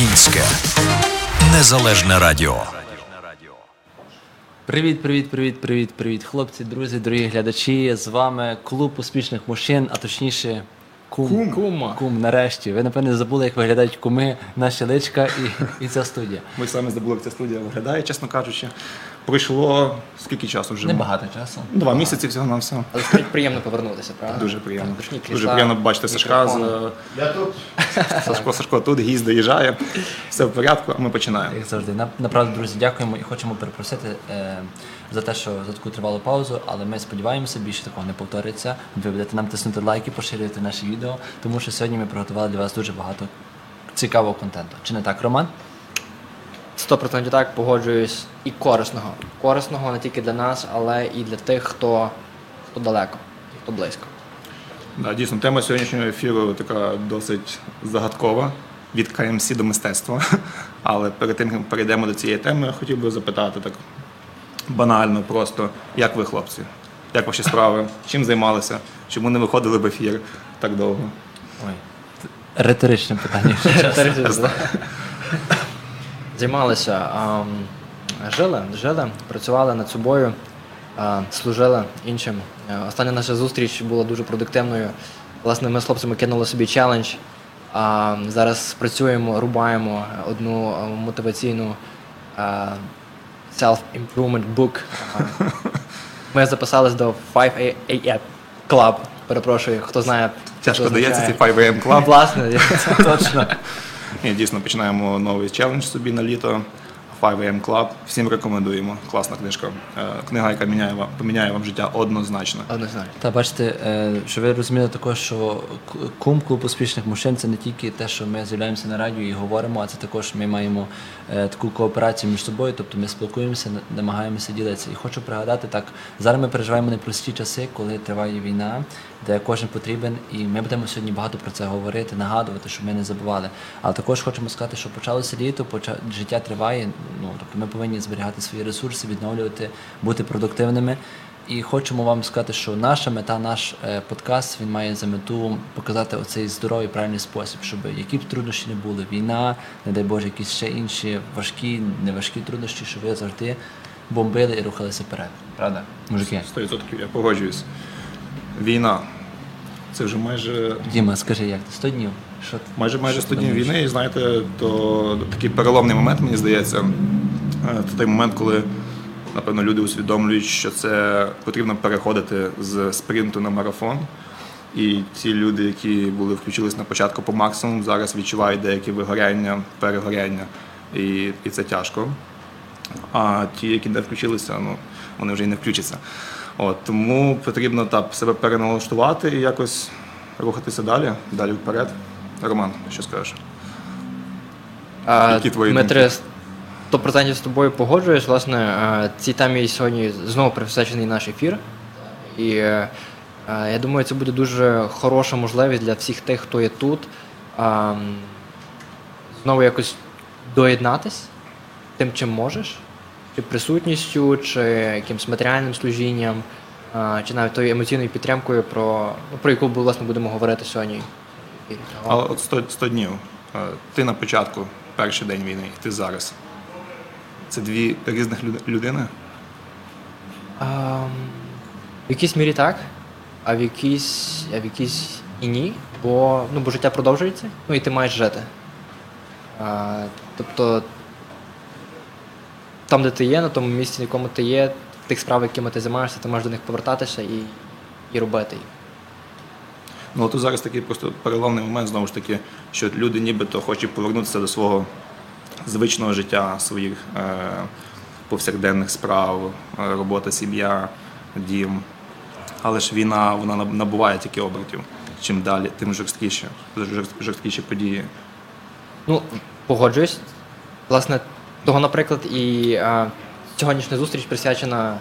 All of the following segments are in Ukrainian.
Українське незалежне радіо. Привіт, привіт, привіт, привіт, привіт, хлопці, друзі, дорогі глядачі. З вами клуб успішних мужчин, а точніше, кум. Кум. Кума. Кум, нарешті. Ви, напевне, забули, як виглядають куми, наші личка і, і ця студія. Ми самі забули, як ця студія виглядає, чесно кажучи. Пройшло скільки часу вже? Небагато часу. Два місяці всього на все. Але справді приємно повернутися, правда? Дуже приємно. Дуже приємно бачити Сашка. З... Я тут. Сашко, Сашко тут, гість доїжджає. Все в порядку, а ми починаємо. Як завжди. На- Направду, друзі, дякуємо і хочемо перепросити е, за те, що за таку тривалу паузу, але ми сподіваємося, більше такого не повториться. Ви будете нам тиснути лайки, поширювати наші відео, тому що сьогодні ми приготували для вас дуже багато цікавого контенту. Чи не так, Роман? 100% так, погоджуюсь. І корисного. Корисного не тільки для нас, але і для тих, хто, хто далеко, хто близько. Да, дійсно, тема сьогоднішнього ефіру така досить загадкова. Від КМС до мистецтва. Але перед тим, як перейдемо до цієї теми, я хотів би запитати так банально, просто, як ви, хлопці? Як ваші справи? Чим займалися? Чому не виходили в ефір так довго? Ой. Риторичне питання. Займалися, жили, жили, працювали над собою, служили іншим. Е, Остання наша зустріч була дуже продуктивною. Власне, ми з хлопцями кинули собі челендж. Зараз працюємо, рубаємо одну мотиваційну self-improvement book. Ми записались до 5 AM Club. Перепрошую, хто знає. Тяжко дається цей 5 AM Club. Власне, Точно. Ні, дійсно починаємо новий челендж собі на літо. 5 AM Club. Всім рекомендуємо. Класна книжка. Е, Книга, яка міняє вам, поміняє вам життя однозначно. однозначно. Та бачите, е, що ви розуміли також, що к- кум клуб успішних мужчин це не тільки те, що ми з'являємося на радіо і говоримо, а це також ми маємо е, таку кооперацію між собою, тобто ми спілкуємося, на- намагаємося ділитися. І хочу пригадати так, зараз ми переживаємо непрості часи, коли триває війна, де кожен потрібен, і ми будемо сьогодні багато про це говорити, нагадувати, щоб ми не забували. Але також хочемо сказати, що почалося літо, поча... життя триває. Ну тобто ми повинні зберігати свої ресурси, відновлювати, бути продуктивними. І хочемо вам сказати, що наша мета, наш е, подкаст, він має за мету показати оцей здоровий правильний спосіб, щоб які б труднощі не були, війна, не дай Боже, якісь ще інші важкі, неважкі труднощі, щоб ви завжди бомбили і рухалися вперед. Правда, мужики? 100% я погоджуюсь. Війна. Це вже майже Діма, скажи, як ти 100 днів? Що майже майже що 100 ти днів війни, і знаєте, то такий переломний момент, мені здається. Е, Це той момент, коли, напевно, люди усвідомлюють, що це потрібно переходити з спринту на марафон. І ті люди, які були включились на початку по максимуму, зараз відчувають деякі вигоряння, перегоряння, і, і це тяжко. А ті, які не включилися, ну вони вже і не включаться. От, тому потрібно так, себе переналаштувати і якось рухатися далі, далі вперед. Роман, що скажеш? А, Які твої Дмитре, 100% з тобою погоджуюсь. Власне, цій темі сьогодні знову присвячений наш ефір. І е, я думаю, це буде дуже хороша можливість для всіх тих, хто є тут, знову якось доєднатись тим, чим можеш, чи присутністю, чи якимось матеріальним служінням, чи навіть тою емоційною підтримкою, про, ну, про яку власне будемо говорити сьогодні. В. Але от 100, 100 днів. Е, Ти на початку, перший день війни, і ти зараз. Це дві різних людини. А, в якійсь мірі так, а в якійсь, а в якійсь і ні. Бо, ну, бо життя продовжується, ну і ти маєш жити. А, тобто, там, де ти є, на тому місці, на якому ти є, тих справах, якими ти займаєшся, ти можеш до них повертатися і, і робити їх. Ну от зараз такий просто переломний момент, знову ж таки, що люди нібито хочуть повернутися до свого звичного життя, своїх е, повсякденних справ, е, робота, сім'я, дім. Але ж війна вона набуває тільки обертів. Чим далі, тим жорсткіше, жорсткіші події. Ну, погоджуюсь. Власне, того, наприклад, і а, сьогоднішня зустріч присвячена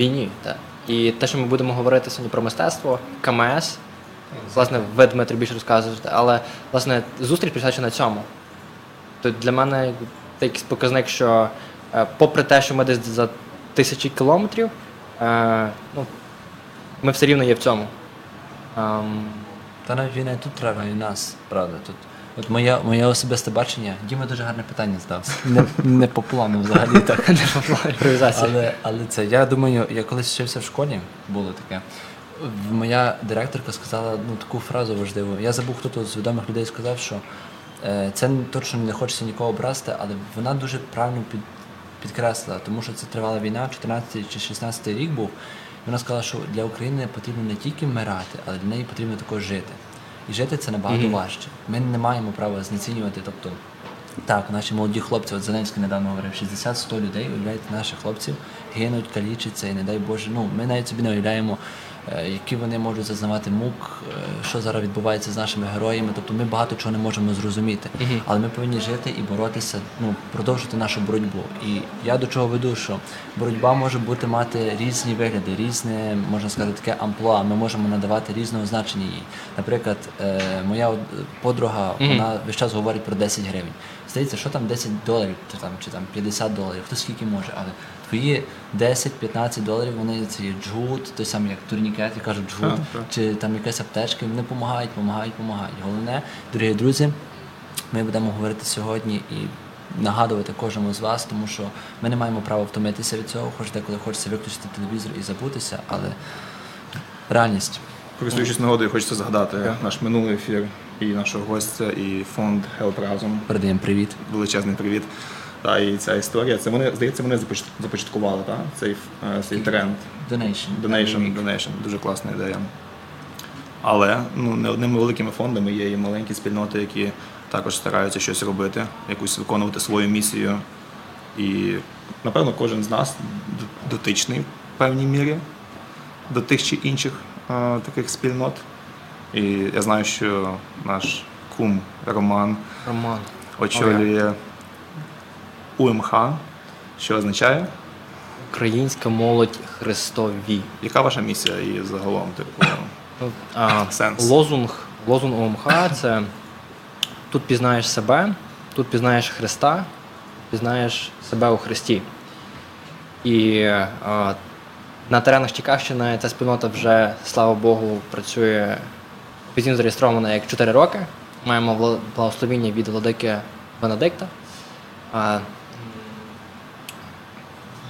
війні. Так. І те, що ми будемо говорити сьогодні про мистецтво, КМС, власне, ви, Дмитрий, більше розказуєте, але власне зустріч присвячена цьому. То для мене це якийсь показник, що е, попри те, що ми десь за тисячі кілометрів, е, ну, ми все рівно є в цьому. Ем, Та навіть війна і тут триває і нас, правда. Тут От моє, моє особисте бачення, Діма дуже гарне питання здався. Не, не по плану взагалі так. Не по плану імпровізації. Але, але це, я думаю, я колись вчився в школі, було таке. Моя директорка сказала ну, таку фразу важливу. Я забув, хто тут з відомих людей сказав, що е, це точно не хочеться нікого образити, але вона дуже правильно під, підкреслила, тому що це тривала війна, 14 чи 16 рік був. І вона сказала, що для України потрібно не тільки вмирати, але для неї потрібно також жити. І жити це набагато важче. Ми не маємо права знецінювати. Тобто, так, наші молоді хлопці, от Зеленський недавно говорив, 60-100 людей, уявляєте, наших хлопців гинуть, калічаться, і не дай Боже. Ну, ми навіть собі не уявляємо, які вони можуть зазнавати мук, е, що зараз відбувається з нашими героями. Тобто ми багато чого не можемо зрозуміти. Але ми повинні жити і боротися, ну, продовжити нашу боротьбу. І я до чого веду, що боротьба може бути мати різні вигляди, різне, можна сказати, таке амплуа. Ми можемо надавати різного значення їй. Наприклад, е, моя подруга, вона весь час говорить про 10 гривень. Здається, що там 10 доларів, чи там, чи там 50 доларів, хто скільки може, але твої 10-15 доларів, вони це є джгут, той самий як турнікет, я кажу джгут, так. чи там якась аптечка, вони допомагають, допомагають, допомагають. Головне, дорогі друзі, ми будемо говорити сьогодні і нагадувати кожному з вас, тому що ми не маємо права втомитися від цього, хоч деколи хочеться виключити телевізор і забутися, але реальність. Користуючись нагодою, хочеться згадати наш минулий ефір і нашого гостя, і фонд Help Разом. Передаємо привіт. Величезний привіт. Та і ця історія. Це вони, здається, вони започаткували та? Цей, е, цей тренд. Donation. Donation, donation. Дуже класна ідея. Але ну, не одними великими фондами є і маленькі спільноти, які також стараються щось робити, якусь виконувати свою місію. І, напевно, кожен з нас дотичний в певній мірі до тих чи інших е, таких спільнот. І я знаю, що наш кум Роман Роман. очолює УМХ, що означає, Українська молодь Христові. яка ваша місія і загалом, типу, Ну, а, Сенс. Лозунг, лозунг ОМХ це тут пізнаєш себе, тут пізнаєш Христа, пізнаєш себе у Христі. І а, на теренах Чекащини ця спільнота вже, слава Богу, працює офіційно зареєстрована як 4 роки. Маємо благословіння від владики Бенедикта.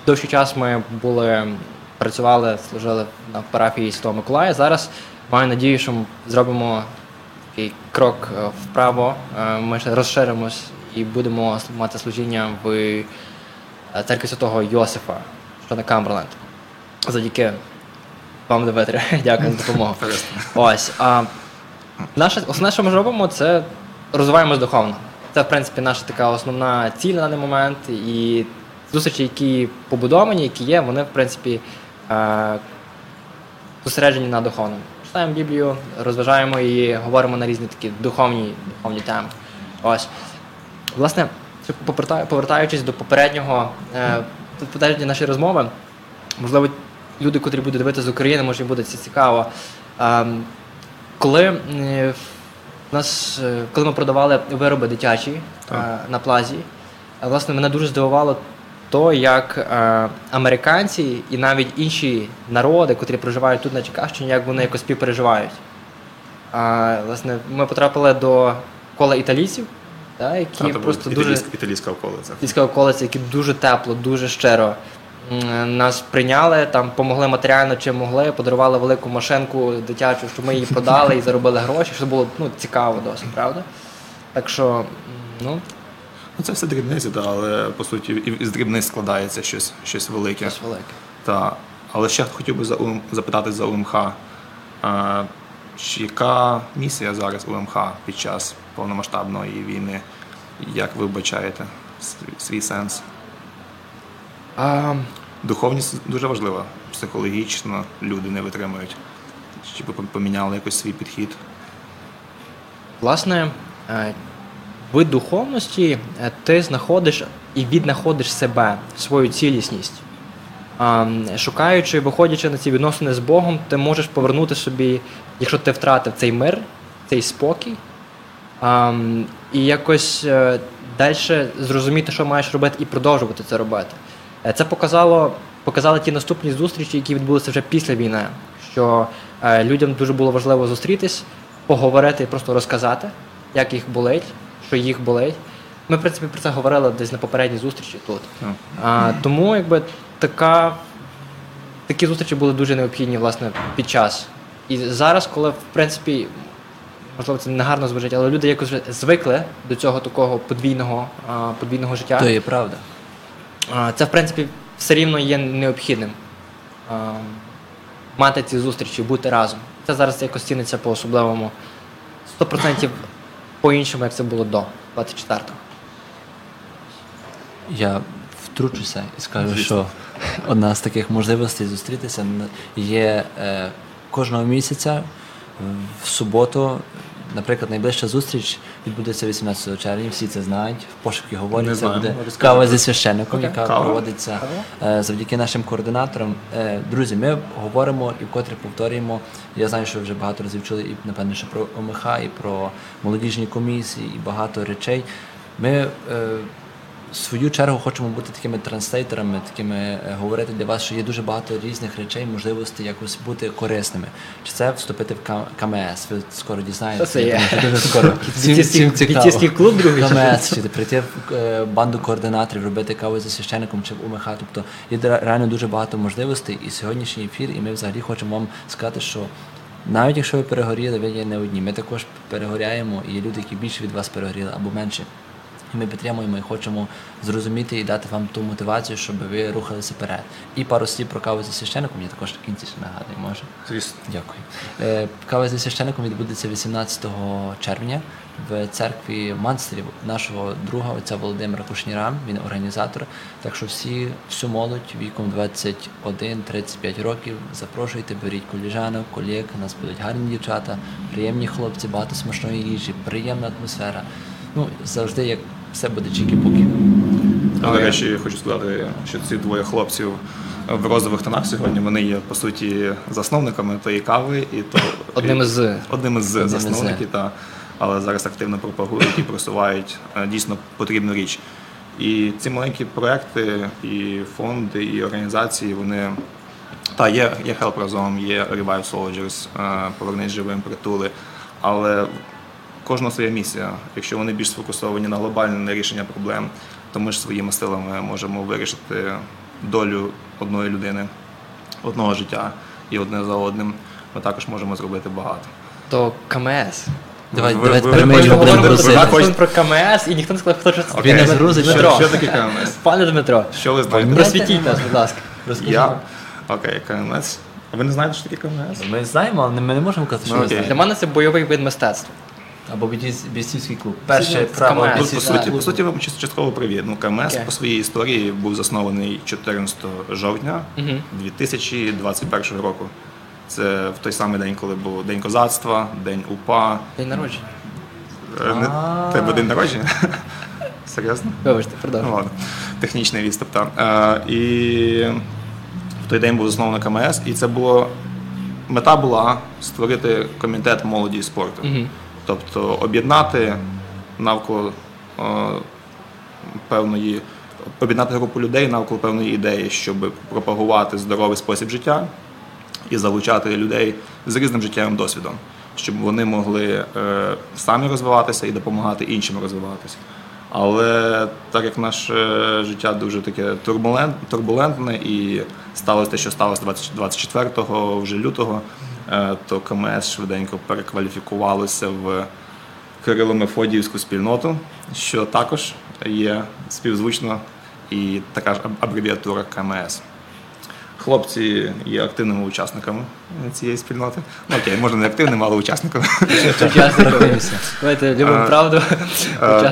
Довший час ми були, працювали, служили на парафії Святого Миколая. Зараз маю надію, що ми зробимо такий крок е, вправо. Е, Ми розширимось і будемо мати служіння в е, церкві Святого Йосифа, що на Камберленд. Завдяки вам, Дмитрий. Дякую за допомогу. Ось. А наше, основне, що ми робимо, це розвиваємось духовно. Це, в принципі, наша така основна ціль на даний момент. І зустрічі, які побудовані, які є, вони, в принципі, е, зосереджені на духовному. Читаємо Біблію, розважаємо і говоримо на різні такі духовні, духовні теми. Ось. Власне, повертаючись до попереднього е, попередньої нашої розмови, можливо, люди, котрі будуть дивитися з України, може їм буде це цікаво. Ем, коли, нас, е, коли ми продавали вироби дитячі е, на плазі, власне, мене дуже здивувало то, як е, американці і навіть інші народи, котрі проживають тут на Чекащині, як вони якось співпереживають. А, власне, ми потрапили до кола італійців, та, які то просто дуже італійська околиця. Італійська околиця, які дуже тепло, дуже щиро нас прийняли, там помогли матеріально, чим могли, подарували велику машинку дитячу, щоб ми її продали і заробили гроші, що було ну, цікаво досить, правда? Так що, ну, Ну, це все дрібниці, та, але по суті і з дрібниць складається щось, щось велике. щось велике. Та. Але ще хотів би за УМ запитати за УМХ. А, яка місія зараз УМХ під час повномасштабної війни? Як ви вбачаєте свій, сенс? А, Духовність дуже важлива. Психологічно люди не витримують. Чи ви поміняли якось свій підхід? Власне, е, в духовності е, ти знаходиш і віднаходиш себе, свою цілісність. Шукаючи, виходячи на ці відносини з Богом, ти можеш повернути собі, якщо ти втратив цей мир, цей спокій, і якось далі зрозуміти, що маєш робити, і продовжувати це робити. Е, Це показало, показали ті наступні зустрічі, які відбулися вже після війни. Що е, людям дуже було важливо зустрітись, поговорити і просто розказати. як їх болить, що їх болить. Ми, в принципі, про це говорили десь на попередній зустрічі тут. А, тому якби така, такі зустрічі були дуже необхідні власне під час. І зараз, коли в принципі, можливо, це не гарно звучить, але люди якось вже звикли до цього такого подвійного, а, подвійного життя. То є правда. А, Це, в принципі, все рівно є необхідним. А, Мати ці зустрічі, бути разом. Це зараз якось ціниться по-особливому. 100% по-іншому, як це було до 24-го. Я втручуся і скажу, що одна з таких можливостей зустрітися є е, кожного місяця в суботу. Наприклад, найближча зустріч відбудеться 18 червня, всі це знають, в пошуки говорять. Це буде кава зі священником, яка проводиться е, завдяки нашим координаторам. Е, Друзі, ми говоримо і вкотре повторюємо. Я знаю, що ви вже багато разів чули і напевне, що про ОМХ, і про молодіжні комісії, і багато речей. Ми е, в свою чергу хочемо бути такими транслейтерами, такими е, говорити для вас, що є дуже багато різних речей, можливостей якось бути корисними. Чи це вступити в КМС? Ви скоро дізнаєтеся. Це є? Дуже скоро. Бійцівський клуб другий КМС, чи прийти в е, банду координаторів, робити каву зі священником чи в УМХ. Тобто є реально дуже багато можливостей. І сьогоднішній ефір, і ми взагалі хочемо вам сказати, що. Навіть якщо ви перегоріли, ви є не одні. Ми також перегоряємо, і є люди, які більше від вас перегоріли або менше. І ми підтримуємо і хочемо зрозуміти і дати вам ту мотивацію, щоб ви рухалися вперед. І пару слів про каву зі священником, я також в кінці ще нагадую, може. Звісно. Дякую. Е, Кава зі священником відбудеться 18 червня в церкві Манстері нашого друга отця Володимира Кушніра. Він організатор. Так що всі, всю молодь віком 21-35 років запрошуйте, беріть коліжанок, колег. У нас будуть гарні дівчата, приємні хлопці, багато смачної їжі, приємна атмосфера. Ну завжди як все буде чікі-пукі. До речі, хочу сказати, що ці двоє хлопців в розових тонах сьогодні вони є по суті засновниками тої кави, і то Одним з. одним із засновників, та але зараз активно пропагують і просувають е, дійсно потрібну річ. І ці маленькі проекти, і фонди, і організації, вони та є, є Help разом, є Revive Soldiers, е, Повернись живим, притули. Але кожна своя місія. Якщо вони більш сфокусовані на глобальне рішення проблем, то ми ж своїми силами можемо вирішити долю одної людини, одного життя і одне за одним. Ми також можемо зробити багато. То КМС. Давай, Ви- давай ви- тепер ми його будемо говорити просити. про- КМС, і ніхто не сказав, хто ж це. Він не згрузить, що- Дмитро. Що таке КМС? Пане Дмитро, Що ви знаєте? просвітіть нас, будь ласка. Я? Окей, КМС. А ви не знаєте, що таке КМС? Ми знаємо, але ми не можемо казати, що Ну, ми знаємо. Для мене це бойовий вид мистецтва. Або бійцівський клуб. Перше Це право КМС. Ну, по суті, по суті, вам частково привіт. Ну, КМС Окей. по своїй історії був заснований 14 жовтня 2021 року. Це в той самий день, коли був День козацтва, День УПА. День народження. Е, не- Тебе день народження? Серйозно? Вибачте, Ну, продовжуй. ладно. Технічний відступ, так. Е, і в той день був заснований КМС, і це було. Мета була створити комітет молоді і спорту. Тобто об'єднати навколо е, певної, об'єднати групу людей навколо певної ідеї, щоб пропагувати здоровий спосіб життя і залучати людей з різним життєвим досвідом, щоб вони могли е, самі розвиватися і допомагати іншим розвиватися. Але так як наше життя дуже таке турбулент, турбулентне і сталося те, що сталося 20 24 вже лютого, е, то КМС швиденько перекваліфікувалося в Кирило-Мефодіївську спільноту, що також є співзвучно і така ж абревіатура КМС. Хлопці є активними учасниками цієї спільноти. Ну окей, може не активними, але учасниками. Учаснику. Давайте любимо Е, правду. Е,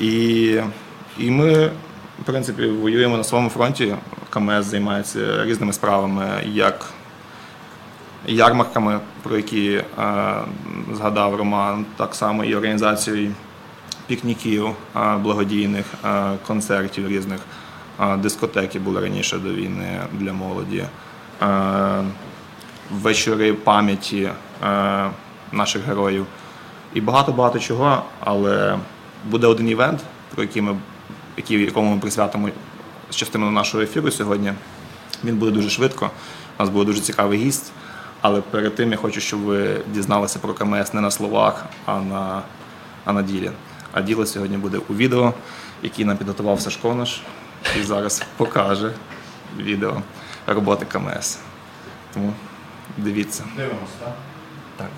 І, і ми, в принципі, воюємо на своєму фронті. КМС займається різними справами, як ярмарками, про які е, згадав Роман, так само і організацією пікніків е, благодійних, е, концертів різних, дискотеки були раніше до війни для молоді. Вечори пам'яті наших героїв і багато-багато чого, але буде один івент, про який ми, який, якому ми присвятимо частину нашого ефіру сьогодні. Він буде дуже швидко. У нас буде дуже цікавий гість. Але перед тим я хочу, щоб ви дізналися про КМС не на словах, а на а на ділі. А діло сьогодні буде у відео, яке нам підготував Сашконаш і зараз покаже відео роботи КМС. Тому дивіться. Так. Так.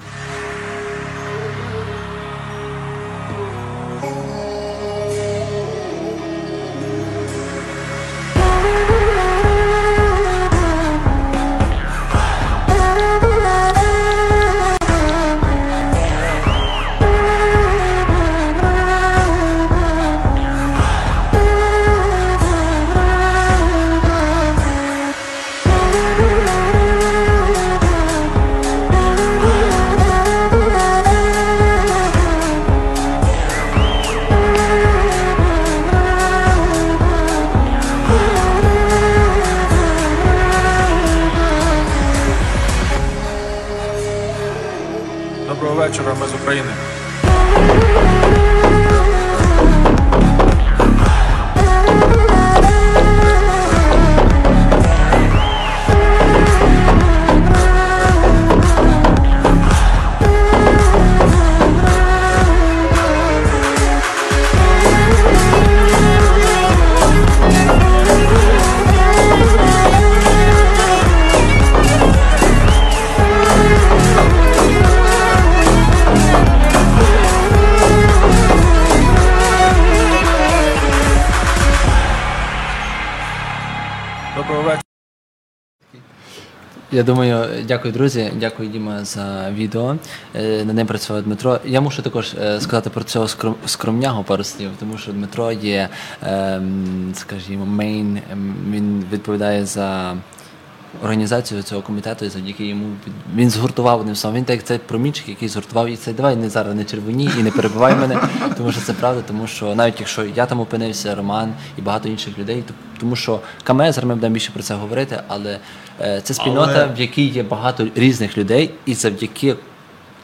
Я думаю, дякую, друзі. Дякую, Діма, за відео. Е, Над ним працював Дмитро. Я мушу також е, сказати про цього скром- скромнягу пару слів, тому що Дмитро є, ем, скажімо, main, ем, він відповідає за організацію цього комітету, і завдяки йому він- згуртував одним словом. Він так це цей промінчик, який згуртував і це давай не зараз не червоні і не перебивай мене, тому що це правда, тому що навіть якщо я там опинився, Роман і багато інших людей, то тому що КМС, зараз ми будемо більше про це говорити, але е, це спільнота, Але- в якій є багато різних людей, і завдяки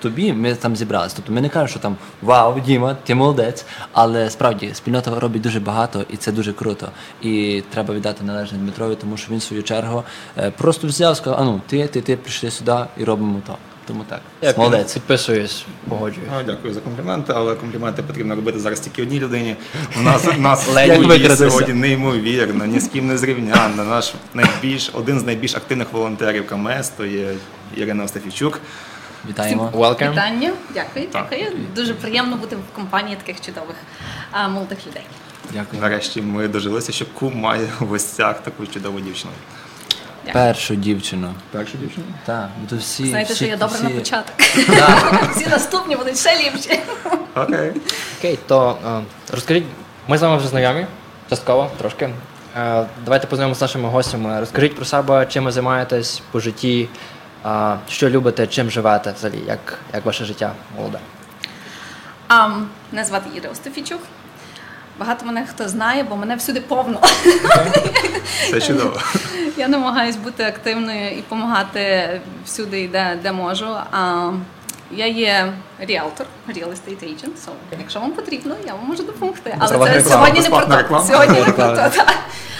тобі ми там зібралися. Тобто ми не кажемо, що там вау, Діма, ти молодець. Але справді спільнота робить дуже багато, і це дуже круто. І треба віддати належне Дмитрові, тому що він в свою чергу е, просто взяв, сказав, а ну ти, ти, ти прийшли сюди і робимо то. Тому так. Я Молодець. підписуюсь, погоджуюсь. Ну, дякую за компліменти, але компліменти потрібно робити зараз тільки одній людині. У нас, у нас сьогодні неймовірно, ні з ким не зрівняно. Наш найбільш один з найбільш активних волонтерів КМС то є Ірина Остафійчук. Вітаємо. Welcome. Вітання, дякую, Так. дякую. Дуже приємно бути в компанії таких чудових а, молодих людей. Дякую. Нарешті ми дожилися, що кум має в гостях таку чудову дівчину. Першу дівчину. Першу дівчину? Так, ну то всі. Знаєте, всі, що я добре всі... на початок. Всі наступні будуть ще ліпші. Окей. Окей, то е, розкажіть, ми з вами вже знайомі, частково, трошки. Е, давайте познайомимося з нашими гостями. Розкажіть про себе, чим ви займаєтесь по житті, що любите, чим живете взагалі, як, як ваше життя молоде. А, мене звати Іра Остафійчук. Багато мене хто знає, бо мене всюди повно. Це чудово. Я намагаюсь бути активною і допомагати всюди, де, де можу. А, я є ріалтор, real estate agent, so, якщо вам потрібно, я вам можу допомогти. Але це реклама, сьогодні не про то. Сьогодні не про то.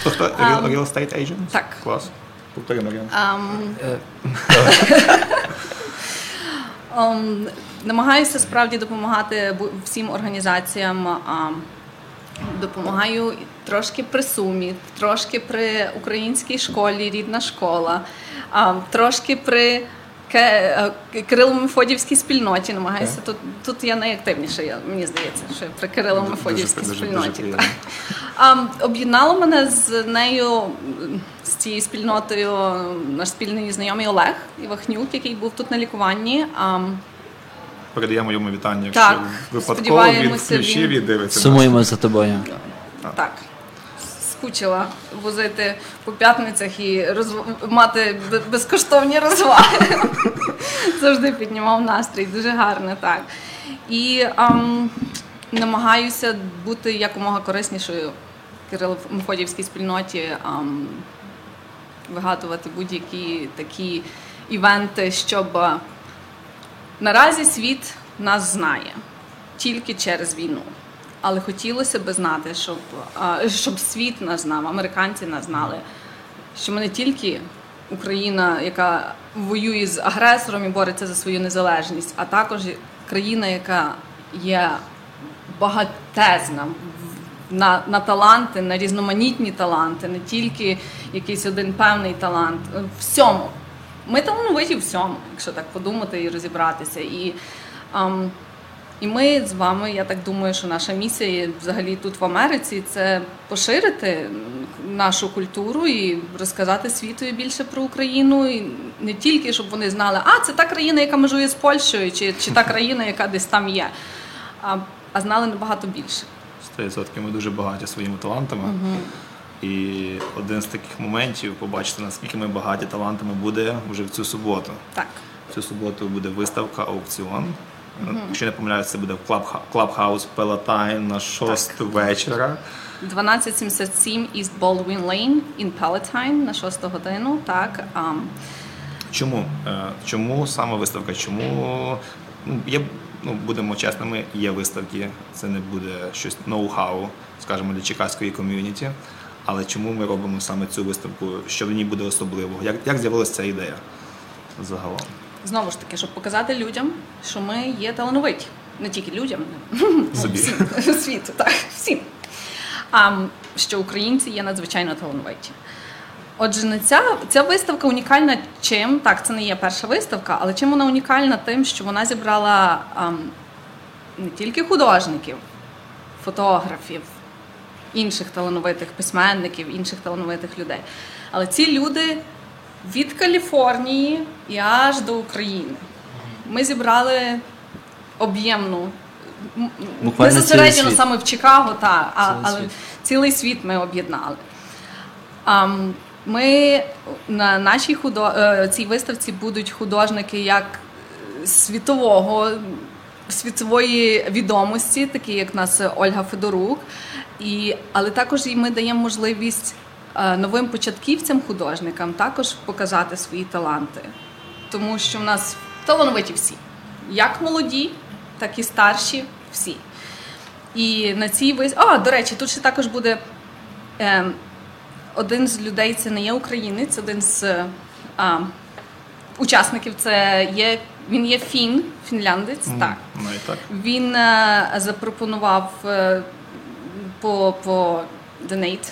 Real, real estate agent? так. Клас. Повтори, Мар'ян. Ам, ам, намагаюся справді допомагати всім організаціям. Um, Допомагаю трошки при сумі, трошки при українській школі, рідна школа, um, трошки при Е, Кирило-Мефодівській спільноті. Намагаюся тут. Тут я найактивніша, я- мені здається, що при Кирило-Мефодівській Дуже- дуже- дуже спільноті. А, об'єднало мене з нею, з цією спільнотою, наш спільний знайомий Олег Івахнюк, який був тут на лікуванні. А, Передаємо йому вітання, якщо Так, випадково він включив він- і дивиться. Сумуємо за тобою. так, скучила возити по п'ятницях і розв... мати безкоштовні розваги. Завжди піднімав настрій, дуже гарно, так. І ам, намагаюся бути якомога кориснішою Кирило-Мефодівській спільноті, ам, вигадувати будь-які такі івенти, щоб наразі світ нас знає тільки через війну. Але хотілося б знати, щоб, щоб світ нас знав, американці нас знали, що ми не тільки Україна, яка воює з агресором і бореться за свою незалежність, а також країна, яка є багатезна на, на таланти, на різноманітні таланти, не тільки якийсь один певний талант. Всьому. Ми талановиті всьому, якщо так подумати і розібратися. І, ам, і ми з вами, я так думаю, що наша місія взагалі тут в Америці це поширити нашу культуру і розказати світові більше про Україну. І не тільки щоб вони знали, а це та країна, яка межує з Польщею, чи, чи та країна, яка десь там є, а, а знали набагато більше. 100% ми дуже багаті своїми талантами. І один з таких моментів побачити, наскільки ми багаті талантами, буде вже в цю суботу. Так. В цю суботу буде виставка аукціон. Якщо не помиляюся, це буде Clubhouse Palatine на 6 вечора. 1277 East Baldwin Lane in Palatine на 6 годину. Так. ам, Чому? Е, Чому саме виставка? Чому ну, є, ну, будемо чесними, є виставки, це не буде щось ноу-хау, скажімо, для чекаської ком'юніті. Але чому ми робимо саме цю виставку? Що в ній буде особливого? Як, як з'явилася ця ідея загалом? Знову ж таки, щоб показати людям, що ми є талановиті. Не тільки людям, Собі. всім світу, так, всім. А що українці є надзвичайно талановиті. Отже, ця, ця виставка унікальна чим? Так, це не є перша виставка, але чим вона унікальна? Тим, що вона зібрала ам, не тільки художників, фотографів, інших талановитих письменників, інших талановитих людей. Але ці люди від Каліфорнії і аж до України. Ми зібрали об'ємну, Буквально зосереджено саме в Чикаго, та, а, Цілий але світ. цілий світ ми об'єднали. Ам, Ми на нашій худо... е, цій виставці будуть художники як світового, світової відомості, такі як нас Ольга Федорук. І, але також і ми даємо можливість новим початківцям, художникам також показати свої таланти. Тому що в нас талановиті всі, як молоді, так і старші, всі. І на цій виставці. А, до речі, тут ще також буде. Е, один з людей це не є українець, один з е, а, учасників це є. Він є фін, фінляндець. Так. Ну і так. Він е, запропонував е, по, по donate,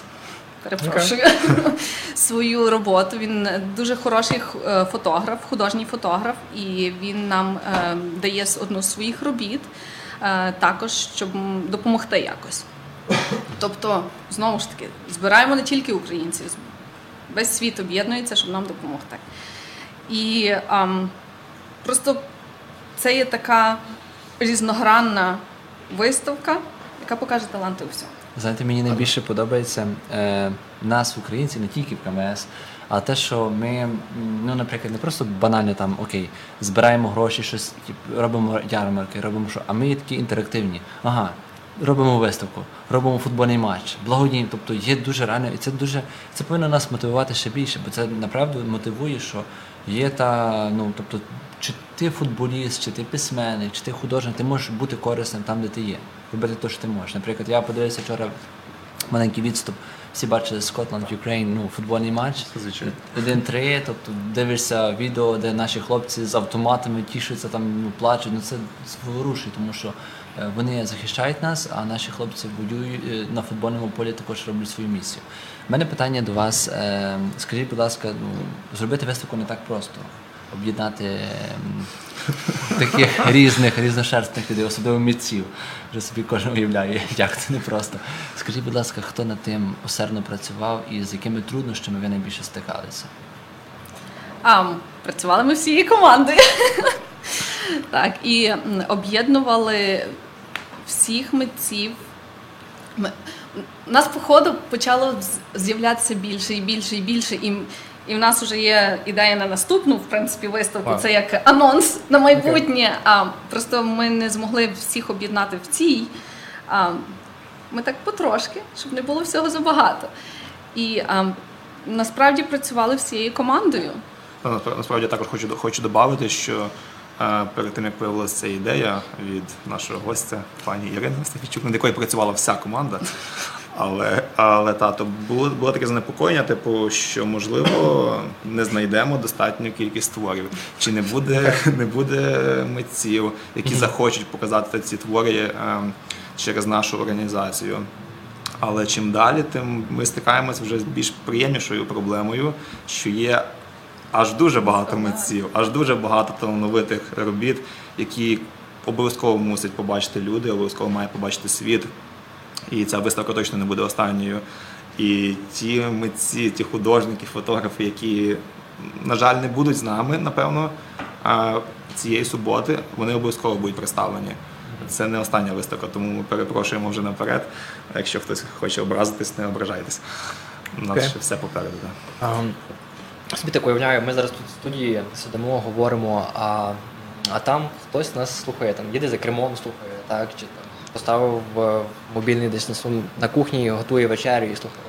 перепрошую, свою роботу. Він дуже хороший е, фотограф, художній фотограф, і він нам е, дає одну з своїх робіт е, також, щоб допомогти якось. Тобто, знову ж таки, збираємо не тільки українців, весь світ об'єднується, щоб нам допомогти. І ам, просто це є така різногранна виставка, яка покаже таланти у всьому. Знаєте, мені найбільше подобається е, нас, українців, не тільки в КМС, а те, що ми, ну, наприклад, не просто банально там окей, збираємо гроші, щось тип, робимо ярмарки, робимо що, а ми є такі інтерактивні. Ага, робимо виставку, робимо футбольний матч, благодійні. Тобто є дуже реально, і це дуже це повинно нас мотивувати ще більше, бо це направду мотивує, що є та, ну тобто, чи ти футболіст, чи ти письменник, чи ти художник, ти можеш бути корисним там, де ти є. Робити те, що ти можеш. Наприклад, я подивився вчора маленький відступ. Всі бачили Scotland Ukraine, ну, футбольний матч. Звичайно. 1-3, тобто дивишся відео, де наші хлопці з автоматами тішуться, там ну, плачуть. Ну це зворушує, тому що е, вони захищають нас, а наші хлопці воюють е, на футбольному полі також роблять свою місію. У мене питання до вас. е, Скажіть, будь ласка, ну, зробити виставку не так просто. Об'єднати ем, таких різних, різношерстних людей, особливо митців. Вже собі кожен уявляє, як це непросто. Скажіть, будь ласка, хто над тим усердно працював і з якими труднощами ви найбільше стикалися? А, працювали ми всією командою. так, і об'єднували всіх митців. Ми, у нас, по ходу, почало з'являтися більше і більше і більше. І, і в нас вже є ідея на наступну, в принципі, виставку. Це як анонс на майбутнє. А просто ми не змогли всіх об'єднати в цій. А, ми так потрошки, щоб не було всього забагато. І а, насправді працювали всією командою. Насправді я також хочу хочу додати, що е, перед тим як появилася ця ідея від нашого гостя, пані Ірини Стефічук, над якою працювала вся команда. Але, але тато було, було таке занепокоєння, типу, що можливо не знайдемо достатню кількість творів, чи не буде, не буде митців, які захочуть показати ці твори. Е, через нашу організацію. Але чим далі, тим ми стикаємося вже з більш приємнішою проблемою, що є аж дуже багато митців, аж дуже багато талановитих робіт, які обов'язково мусять побачити люди, обов'язково має побачити світ. І ця виставка точно не буде останньою. І ті митці, ті художники, фотографи, які, на жаль, не будуть з нами, напевно, цієї суботи, вони обов'язково будуть представлені. Це не остання виставка, тому ми перепрошуємо вже наперед. Якщо хтось хоче образитись, не ображайтесь. У нас Окей. ще все попереду. да. Ем, Собі так уявляю, ми зараз тут в студії сидимо, говоримо, а, а там хтось нас слухає, там їде за кермом, слухає, так, чи там поставив е, мобільний десь на, сум- на кухні, готує вечерю і слухає.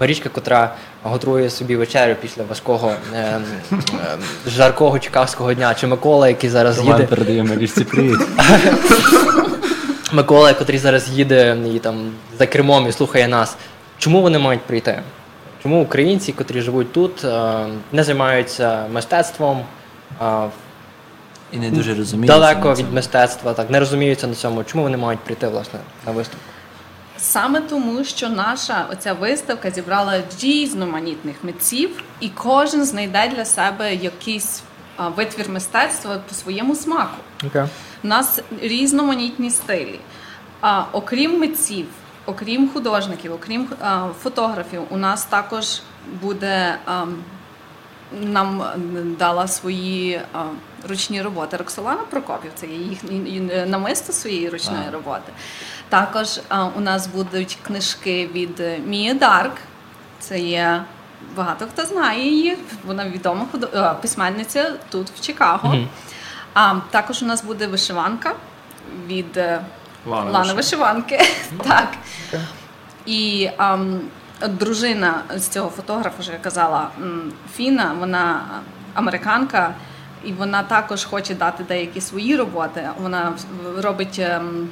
Марічка, котра готує собі вечерю після важкого ем, ем, жаркого чикагського дня, чи Микола, який зараз Роман їде. передає Марічці привіт. Микола, котрий зараз їде і там за кермом і слухає нас. Чому вони мають прийти? Чому українці, котрі живуть тут, е, не займаються мистецтвом, е, І не дуже розуміє. далеко від мистецтва, так не розуміються на цьому? Чому вони мають прийти власне на виставку? Саме тому, що наша оця виставка зібрала різноманітних митців, і кожен знайде для себе якийсь а, витвір мистецтва по своєму смаку. Okay. У нас різноманітні стилі. А, окрім митців, окрім художників, окрім а, фотографів, у нас також буде а, нам е, дала свої а, ручні роботи. Роксолана Прокопів, це є їхнє намисто своєї ручної А. роботи. Також а, у нас будуть книжки від е, Мії Дарк. Це є багато хто знає її. Вона відома письменниця тут, в Чикаго. А також у нас буде вишиванка від е, Лана Лани вишиванки. так. І ам, дружина з цього фотографа, що я казала, Фіна, вона американка, і вона також хоче дати деякі свої роботи. Вона робить. ем,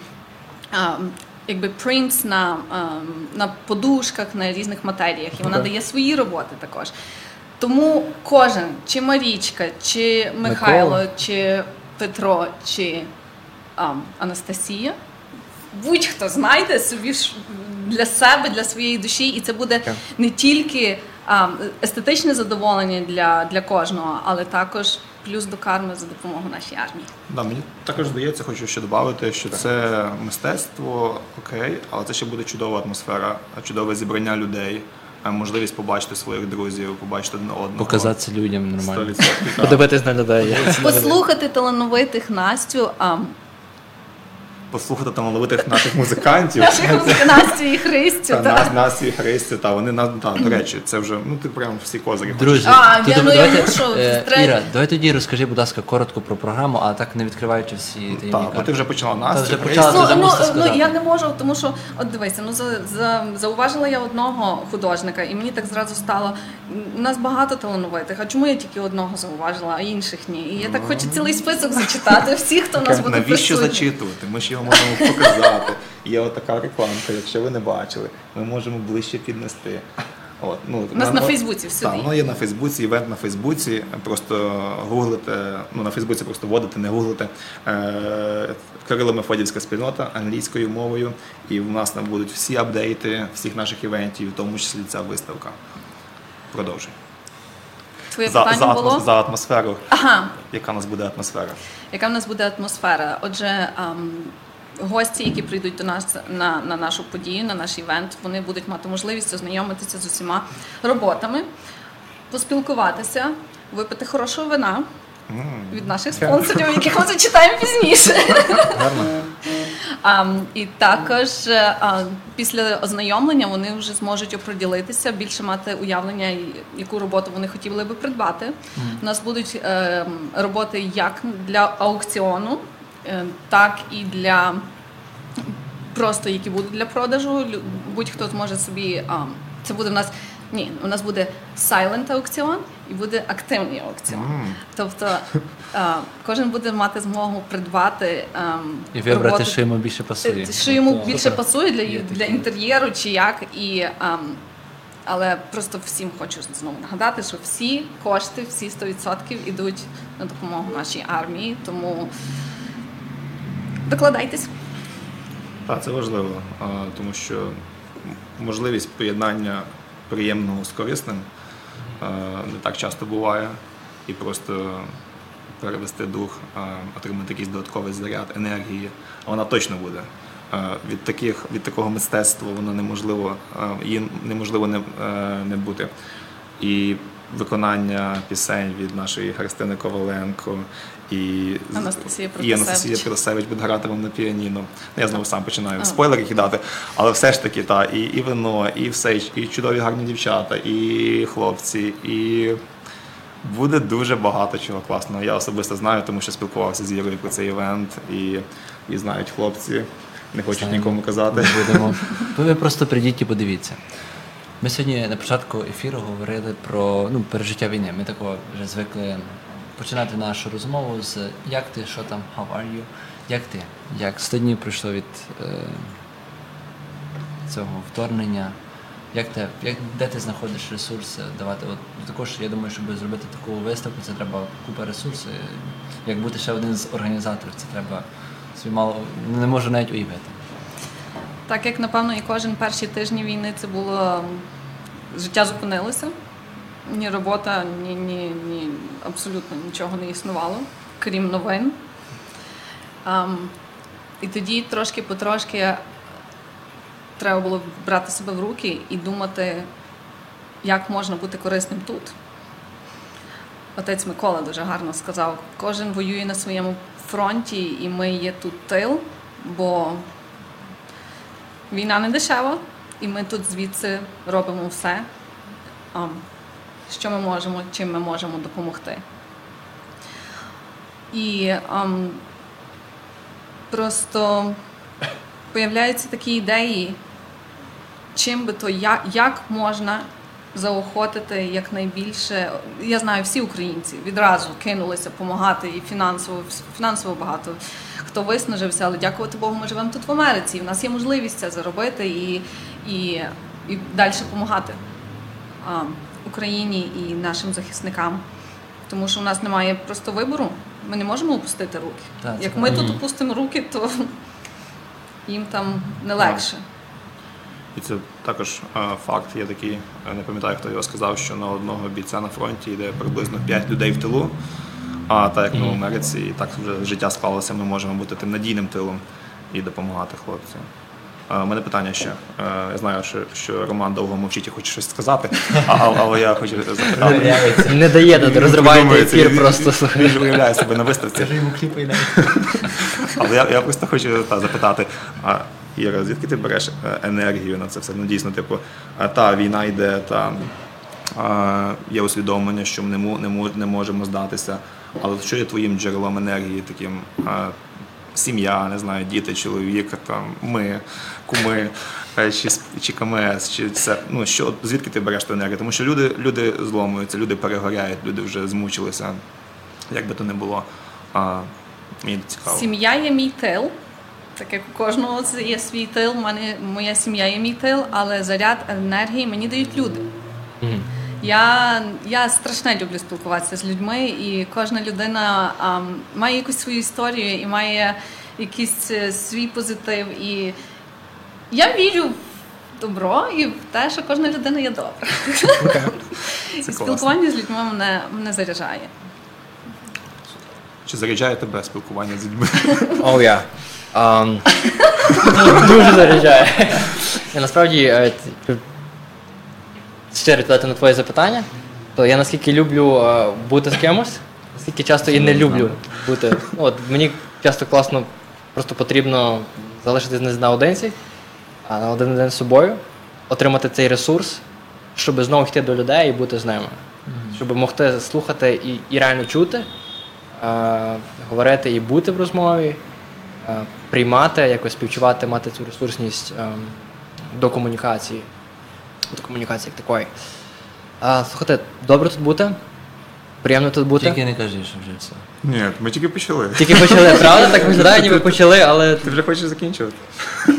Якби принтс на, ем, на подушках, на різних матеріях, і вона Окей. дає свої роботи також. Тому кожен, чи Марічка, чи Михайло, Микола. чи Петро, чи ам, Анастасія, будь-хто знайде собі для себе, для своєї душі, і це буде Так. не тільки естетичне задоволення для, для кожного, але також плюс до карми за допомогою нашій армії. Да, мені також здається, хочу ще додати, що це мистецтво окей, але це ще буде чудова атмосфера, чудове зібрання людей, е, можливість побачити своїх друзів, побачити одне одного. Показатися людям нормально. Подивитись на людей. Послухати талановитих Настю, Послухати талановитих наших музикантів. наших Настю і Христю. Та, так. нас, нас і Христі, та вони нас, та, до речі, це вже ну ти прям всі козирі. Друзі, А, я- ну, я мушу е. Іра, давай тоді розкажи, будь ласка, коротко про програму, а так не відкриваючи всі таємні Так, бо ти вже почала Настю. Ну, ну, ну я не можу, тому що от дивися, ну за, за зауважила я одного художника, і мені так зразу стало. У нас багато талановитих. А чому я тільки одного зауважила, а інших ні? І я так хочу цілий список зачитати. Всі, хто нас буде Навіщо зачитувати? Ми ж його можемо показати. Є отака рекламка, якщо ви не бачили, ми можемо ближче піднести. От, ну, У нас на Фейсбуці всюди Так, воно є на Фейсбуці, івент на Фейсбуці. Просто гуглите, ну на Фейсбуці просто вводите, не гуглите. Е, Кирило Мефодівська спільнота англійською мовою. І в нас там будуть всі апдейти всіх наших івентів, в тому числі ця виставка. Продовжуй. Твоє За, питання за, було? за атмосферу. Ага, Яка у нас буде атмосфера? яка в нас буде атмосфера? Отже, ам, гості, які прийдуть до нас на, на нашу подію, на наш івент, вони будуть мати можливість ознайомитися з усіма роботами, поспілкуватися, випити хорошого вина від наших спонсорів, яких ми зачитаємо пізніше. А, і також е, а, після ознайомлення вони вже зможуть оприділитися, більше мати уявлення, яку роботу вони хотіли би придбати. У нас будуть е, роботи як для аукціону, так і для просто які будуть для продажу. Будь-хто зможе собі. Це буде в нас. Ні, у нас буде silent аукціон і буде активний аукціон. Тобто кожен буде мати змогу придбати І вибрати, роботи, що йому більше пасує. Е, що йому більше Супер. пасує для, для інтер'єру чи як. І, але просто всім хочу знову нагадати, що всі кошти, всі 100% йдуть на допомогу нашій армії. Тому докладайтесь. Так, це важливо, тому що можливість поєднання приємного з корисним не так часто буває, і просто перевести дух, отримати якийсь додатковий заряд енергії, вона точно буде. Від таких від такого мистецтва воно неможливо, її неможливо не, не бути. І виконання пісень від нашої Христини Коваленко і Анастасія і Анастасія Протасевич. Протасевич буде грати вам на піаніно. Ну, Я знову сам починаю спойлери кидати, але все ж таки, та, і, і вино, і все, і чудові гарні дівчата, і хлопці, і буде дуже багато чого класного. Я особисто знаю, тому що спілкувався з Ірою про цей івент, і, і знають хлопці. Не хочуть нікому казати. Ми будемо. Ви просто прийдіть і подивіться. Ми сьогодні на початку ефіру говорили про ну, пережиття війни. Ми такого вже звикли починати нашу розмову з як ти, що там, how are you, як ти, як 100 днів пройшло від е, цього вторгнення, як те, як, де ти знаходиш ресурси давати. От також я думаю, щоб зробити таку виставку, це треба купа ресурсів. Як бути ще один з організаторів, це треба собі мало не можу навіть уявити. Так як напевно і кожен перші тижні війни це було життя зупинилося. Ні робота, ні, ні, ні абсолютно нічого не існувало, крім новин. Ам, і тоді трошки потрошки треба було брати себе в руки і думати, як можна бути корисним тут. Отець Микола дуже гарно сказав: кожен воює на своєму фронті, і ми є тут тил, бо Війна не дешева, і ми тут звідси робимо все, що ми можемо, чим ми можемо допомогти. І ам, просто появляються такі ідеї, чим би то як, як можна заохотити якнайбільше. Я знаю, всі українці відразу кинулися допомагати і фінансово, фінансово багато хто виснажився, але дякувати Богу, ми живемо тут в Америці. і В нас є можливість це заробити і, і, і далі допомагати а, Україні і нашим захисникам. Тому що у нас немає просто вибору. Ми не можемо опустити руки. Так, Як ми тут опустимо руки, то їм там не легше. І це також е, факт. Є такий, е, не пам'ятаю, хто його сказав, що на одного бійця на фронті йде приблизно 5 людей в тилу. А так як ми в Америці, і так вже життя склалося, ми можемо бути тим надійним тилом і допомагати хлопцям. Е, У мене питання ще. Е, Я знаю, що, що Роман довго мовчить і хоче щось сказати, а- але я хочу запитати. Не розриваєте Думається, ефір він- просто. Він ж виявляє себе на виставці. йому кліпай Але я, я просто хочу та, запитати, а, Іра, звідки ти береш е, енергію на це все? Ну дійсно, типу, та війна йде, та а, є усвідомлення, що ми не, мо- не, мо- не можемо здатися. Але що є твоїм джерелом енергії, таким а, сім'я, не знаю, діти, чоловік, там, ми, куми, е, чи, чи КМС, чи це. Ну, що, звідки ти береш ту енергію? Тому що люди, люди зломуються, люди перегоряють, люди вже змучилися, як би то не було. А, мені цікаво. Сім'я є мій тил. Так як у кожного це є свій тил, мене моя сім'я є мій тил, але заряд енергії мені дають люди. Я, я страшно люблю спілкуватися з людьми, і кожна людина ам, має якусь свою історію і має якийсь е, свій позитив. І я вірю в добро і в те, що кожна людина є добра. І спілкування з людьми мене, мене заряджає. Чи заряджає тебе спілкування з людьми? Оу я. Дуже заряджає. Насправді е, щиро відповідати на твоє запитання, то я наскільки люблю е, бути з кимось, наскільки часто і не люблю бути. Ну, От мені часто класно, просто потрібно залишитись не наодинці, а на один день з собою, отримати цей ресурс, щоб знову йти до людей і бути з ними. Щоб могти слухати і, і реально чути, е, говорити і бути в розмові, е, приймати, якось співчувати, мати цю ресурсність е, до комунікації, до комунікації як такої. А, слухайте, добре тут бути. Приємно тут бути. Тільки не кажи, що вже все. Ні, ми тільки почали. Тільки почали, правда? Так виглядає, ніби почали, але Ти вже хочеш закінчувати?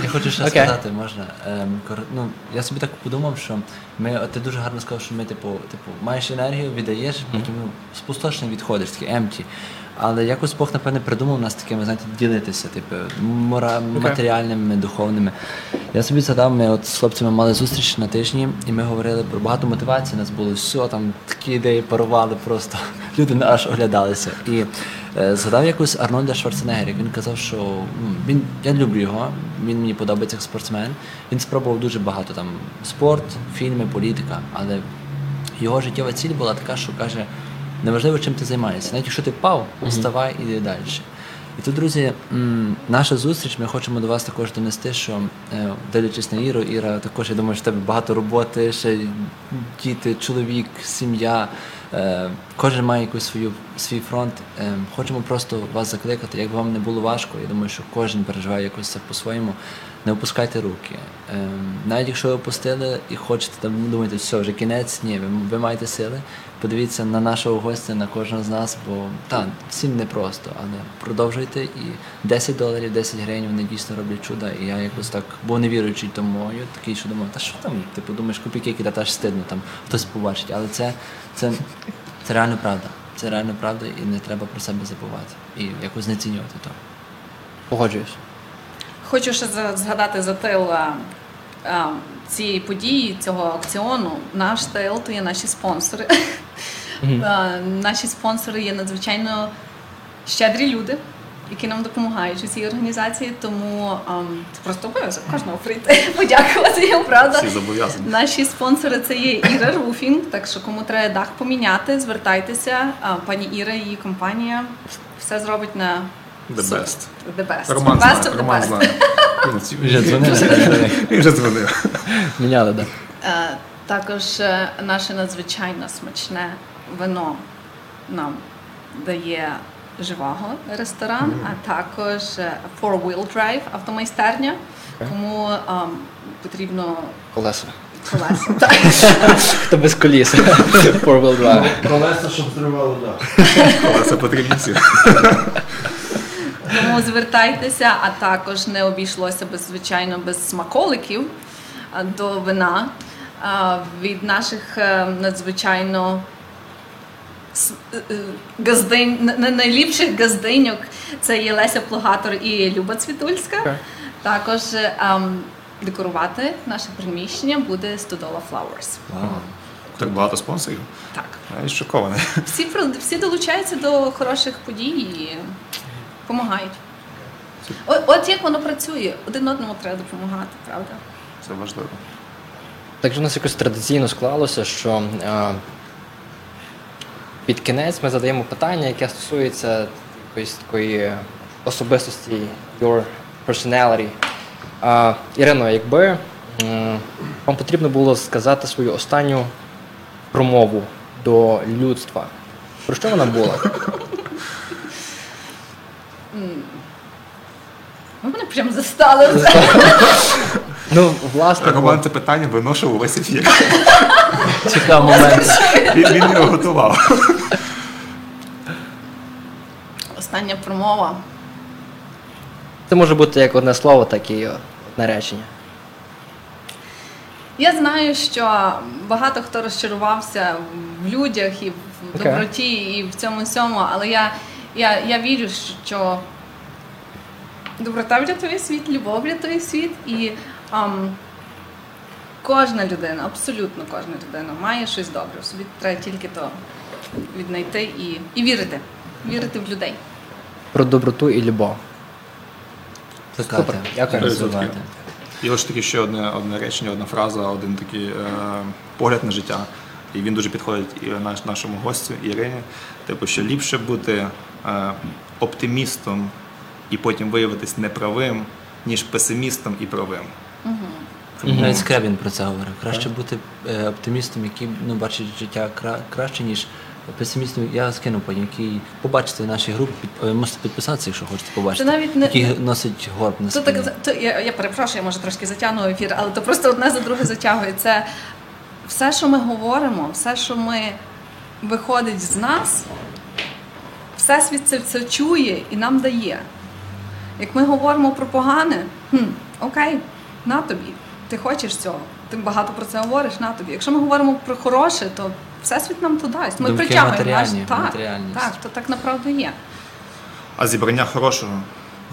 Я хочу ще Окей. сказати, можна. Ем, кор- ну, я собі так подумав, що ми, ти дуже гарно сказав, що ми, типу, типу, маєш енергію, віддаєш, потім ну, спустошений відходиш, такий емті. Але якось Бог, напевне, придумав нас такими, знаєте, ділитися, типу, мора... матеріальними, духовними. Я собі згадав, ми от з хлопцями мали зустріч на тижні, і ми говорили про багато мотивації. У нас було все, там такі ідеї парували просто. Люди аж оглядалися. І е, згадав якось Арнольда Шварценеггера. Він казав, що він, я люблю його, він мені подобається як спортсмен. Він спробував дуже багато там спорт, фільми, політика, але його життєва ціль була така, що каже, неважливо, чим ти займаєшся. Навіть якщо ти впав, вставай і йди далі. І тут, друзі, наша зустріч, ми хочемо до вас також донести, що е, дивлячись на Іру, Іра, також я думаю, що в тебе багато роботи, ще діти, чоловік, сім'я. Е, Кожен має якийсь свою, свій фронт. Е, Хочемо просто вас закликати, якби вам не було важко. Я думаю, що кожен переживає якось це по-своєму. Не опускайте руки. Навіть якщо ви опустили і хочете там думаєте, все, вже кінець, ні, ви, ви маєте сили. Подивіться на нашого гостя, на кожного з нас, бо так, всім непросто, але продовжуйте і 10 доларів, 10 гривень вони дійсно роблять чуда. І я якось так був невіруючий тому, я такий, що думав, та що там, ти подумаєш, копійки, які та ж стидно, там хтось побачить. Але це, це, це реально правда. Це реально правда, і не треба про себе забувати. І якось знецінювати то. Погоджуюсь. Хочу ще згадати за тил а, а, цієї події, цього аукціону. Наш тил то є наші спонсори. А, Наші спонсори є надзвичайно щедрі люди, які нам допомагають у цій організації. Тому ам, це просто обов'язок кожного прийти, подякувати їм, правда. Всі зобов'язані. Наші спонсори це є Іра Руфінг. Так що кому треба дах поміняти, звертайтеся. А, Пані Іра, її компанія все зробить на The супер. best. The best. Роман best знає, Роман знає. Вже дзвонили. Вже дзвонив. Міняли, так. Е, Також е, наше надзвичайно смачне вино нам дає живого ресторан, а також е, Four Wheel Drive автомайстерня. Кому ам, потрібно Колеса. колеса. Так. Хто без коліс. Four wheel drive. Колеса, щоб зривало дах. Але це потрібні всі. Тому звертайтеся, а також не обійшлося без звичайно без смаколиків до вина від наших е, надзвичайно е, е, газдинь, найліпших газдиньок. Це є Леся Плугатор і Люба Цвітульська. Також е, декорувати наше приміщення буде Стодола Flowers. Так багато спонсорів. Так. Я шокований. Всі, всі долучаються до хороших подій допомагають. От, от як воно працює, один одному треба допомагати, правда? Це важливо. Так же у нас якось традиційно склалося, що е, під кінець ми задаємо питання, яке стосується якоїсь такої особистості, your personality. Е, Ірино, якби м, вам потрібно було сказати свою останню промову до людства, про що вона була? Мене прям застали. Ну, власне, Роман це питання виношив увесь ефір. Чекав момент. Він, він його готував. Остання промова. це може бути як одне слово, так і одне речення. Я знаю, що багато хто розчарувався в людях і в Окей. доброті, і в цьому всьому, але я, я, я вірю, що доброта врятує світ, любов врятує світ, і ам, кожна людина, абсолютно кожна людина має щось добре. В собі треба тільки то віднайти і, і вірити. Вірити в людей. Про доброту і любов. Супер, дякую. розвивати. І ось таки ще одне, одне речення, одна фраза, один такий е, погляд на життя. І він дуже підходить і наш, нашому гостю Ірині. Типу, що ліпше бути е, оптимістом і потім виявитись неправим, ніж песимістом і правим. Навіть Скрябін про це говорив. Краще бути е, оптимістом, який ну, бачить життя кра- краще, ніж песимістом. Я скину потім, який побачите в нашій групі, під, е, можете підписатися, якщо хочете побачити. Це навіть не- який носить горб на То так, то, я, я перепрошую, я може трошки затягну ефір, але то просто одне за друге затягує. Це все, що ми говоримо, все, що ми виходить з нас, всесвіт це, це чує і нам дає. Як ми говоримо про погане, хм, окей, на тобі. Ти хочеш цього, ти багато про це говориш, на тобі. Якщо ми говоримо про хороше, то всесвіт нам то дасть. Ми Думки притягуємо наш так, так, то так направду є. А зібрання хорошого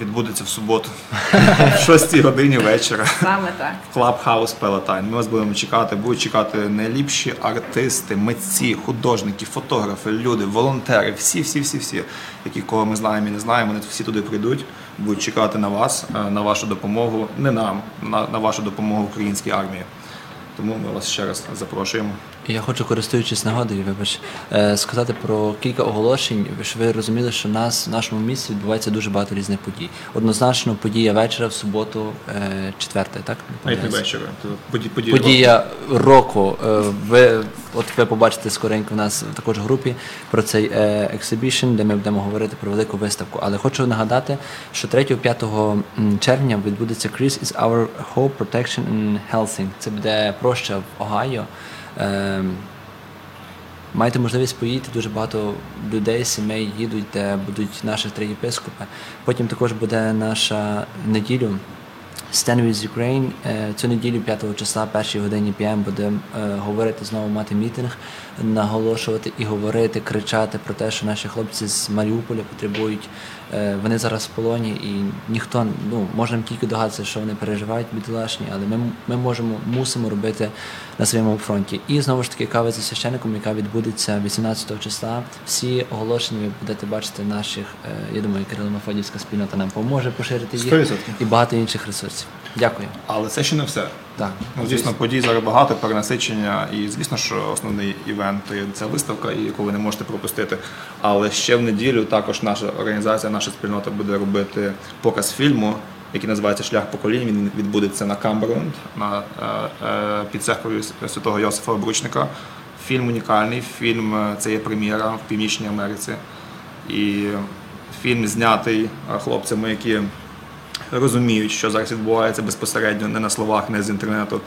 відбудеться в суботу, в 6 годині вечора. Саме так. Clubhouse Peloton. Ми вас будемо чекати. Будуть чекати найліпші артисти, митці, художники, фотографи, люди, волонтери, всі, всі, всі, всі, які кого ми знаємо і не знаємо. Вони всі туди прийдуть, будуть чекати на вас, е, на вашу допомогу, не нам, на, на вашу допомогу українській армії. Тому ми вас ще раз запрошуємо. Я хочу, користуючись нагодою, вибач, е, сказати про кілька оголошень, щоб ви розуміли, що в нас в нашому місті відбувається дуже багато різних подій. Однозначно, подія вечора в суботу, е, четверте, так? Навіть не вечора. то Поді, Подія року. Е, Ви от ви побачите скоренько в нас також в групі про цей ексибішн, де ми будемо говорити про велику виставку. Але хочу нагадати, що 3-5 червня відбудеться Chris is our Hope Protection in Helsing. Це буде проща в Огайо. Е, Маєте можливість поїти, дуже багато людей, сімей їдуть, де будуть наші три єпископи. Потім також буде наша неділю Stand with Ukraine. Е, Цю неділю 5 числа, першій годині ПМ, будемо е, говорити знову мати мітинг, наголошувати і говорити, кричати про те, що наші хлопці з Маріуполя потребують. Е, Вони зараз в полоні, і ніхто ну можемо тільки догадатися, що вони переживають бідолашні, але ми, ми можемо мусимо робити на своєму фронті. І знову ж таки кава зі священником, яка відбудеться 18 числа. Всі оголошення ви будете бачити наших. е, Я думаю, Кирило Мафодівська спільнота нам поможе поширити їх 100%. і багато інших ресурсів. Дякую. Але це ще не все. Так. Ну, звісно, подій зараз багато, перенасичення, і звісно, що основний івент ця виставка, і яку ви не можете пропустити. Але ще в неділю також наша організація, наша спільнота буде робити показ фільму, який називається Шлях поколінь. Він відбудеться на Камберленд, на е, е, під церквою святого Йосифа Обручника. Фільм унікальний. Фільм е, це є прем'єра в Північній Америці. І фільм знятий хлопцями, які розуміють, що зараз відбувається безпосередньо не на словах, не з інтернету,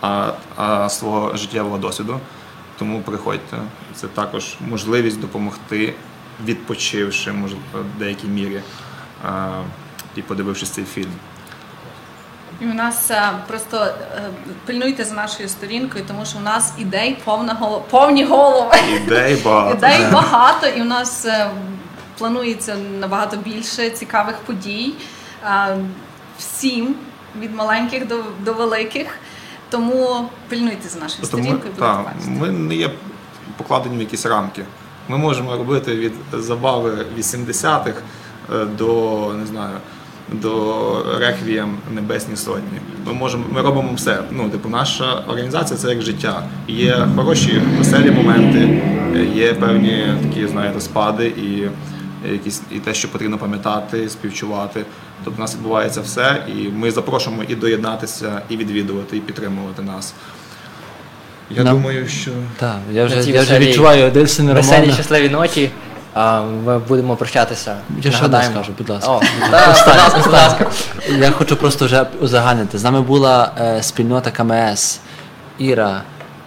а, а свого життєвого досвіду. Тому приходьте. Це також можливість допомогти, відпочивши, може, в деякій мірі, а, і подивившись цей фільм. І у нас е, просто е, пильнуйте за нашою сторінкою, тому що у нас ідей повна голова, повні голови. Ідей багато. Ідей багато, і у нас е, планується набагато більше цікавих подій. Е, Всім від маленьких до, до великих. Тому пильнуйте за нашою Тобто сторінкою, будете та, бачити. ми не є покладені в якісь рамки. Ми можемо робити від забави 80-х е, до не знаю. До реквієм Небесні Сотні. Ми можемо, ми робимо все. Ну, типу, наша організація це як життя. Є хороші, веселі моменти, є певні такі, знаєте, спади і якісь і те, що потрібно пам'ятати, співчувати. Тобто у нас відбувається все, і ми запрошуємо і доєднатися, і відвідувати, і підтримувати нас. Я Нам- думаю, що Так, я вже, я вже відчуваю один син Веселі щасливі ноті. А, ми будемо прощатися. Я ще одне скажу, будь ласка. О, та, будь ласка, будь ласка. Я хочу просто вже узагальнити. З нами була е, спільнота КМС, Іра,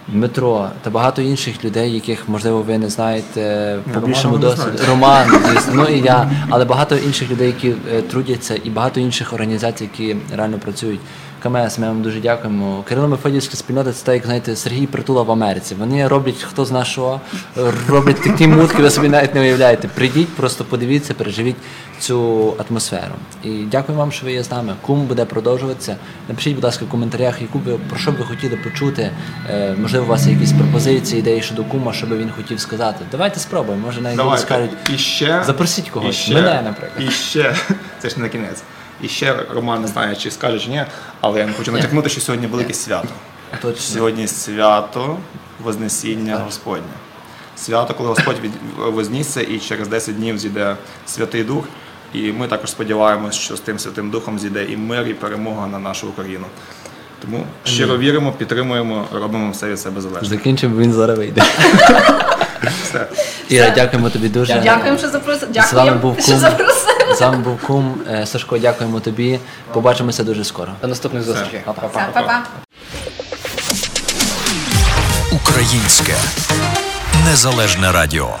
Дмитро та багато інших людей, яких можливо ви не знаєте по більшому досвіду. Роман, звісно, ну і я, але багато інших людей, які е, трудяться, і багато інших організацій, які реально працюють. КМС, ми вам дуже дякуємо. Кирило Мефодівська спільнота це так, як знаєте, Сергій Притула в Америці. Вони роблять хто зна що, роблять такі мутки, ви собі навіть не уявляєте. Прийдіть, просто подивіться, переживіть цю атмосферу. І дякую вам, що ви є з нами. Кум буде продовжуватися. Напишіть, будь ласка, в коментарях, яку би про що б ви хотіли почути. Е, можливо, у вас є якісь пропозиції, ідеї щодо кума, що би він хотів сказати. Давайте спробуємо. Може навіть скажуть. і ще Запросіть когось. І ще, Мене, наприклад. І ще це ж не на кінець. І ще Роман не знає, чи скаже, чи ні, але я не хочу натякнути, що сьогодні велике свято. Точно. Сьогодні свято Вознесіння Господнє. Свято, коли Господь від вознісся і через 10 днів зійде Святий Дух. І ми також сподіваємося, що з тим Святим Духом зійде і мир, і перемога на нашу Україну. Тому щиро віримо, підтримуємо, робимо все від себе залежне. Закінчимо, він зараз вийде. Все. Іра, дякуємо тобі дуже. Дякуємо, що запросили. Дякуємо, що запросили. Вами був кум. Е, Сашко, дякуємо тобі. Побачимося дуже скоро. До наступних зустрічей. Па-па. Українське незалежне радіо.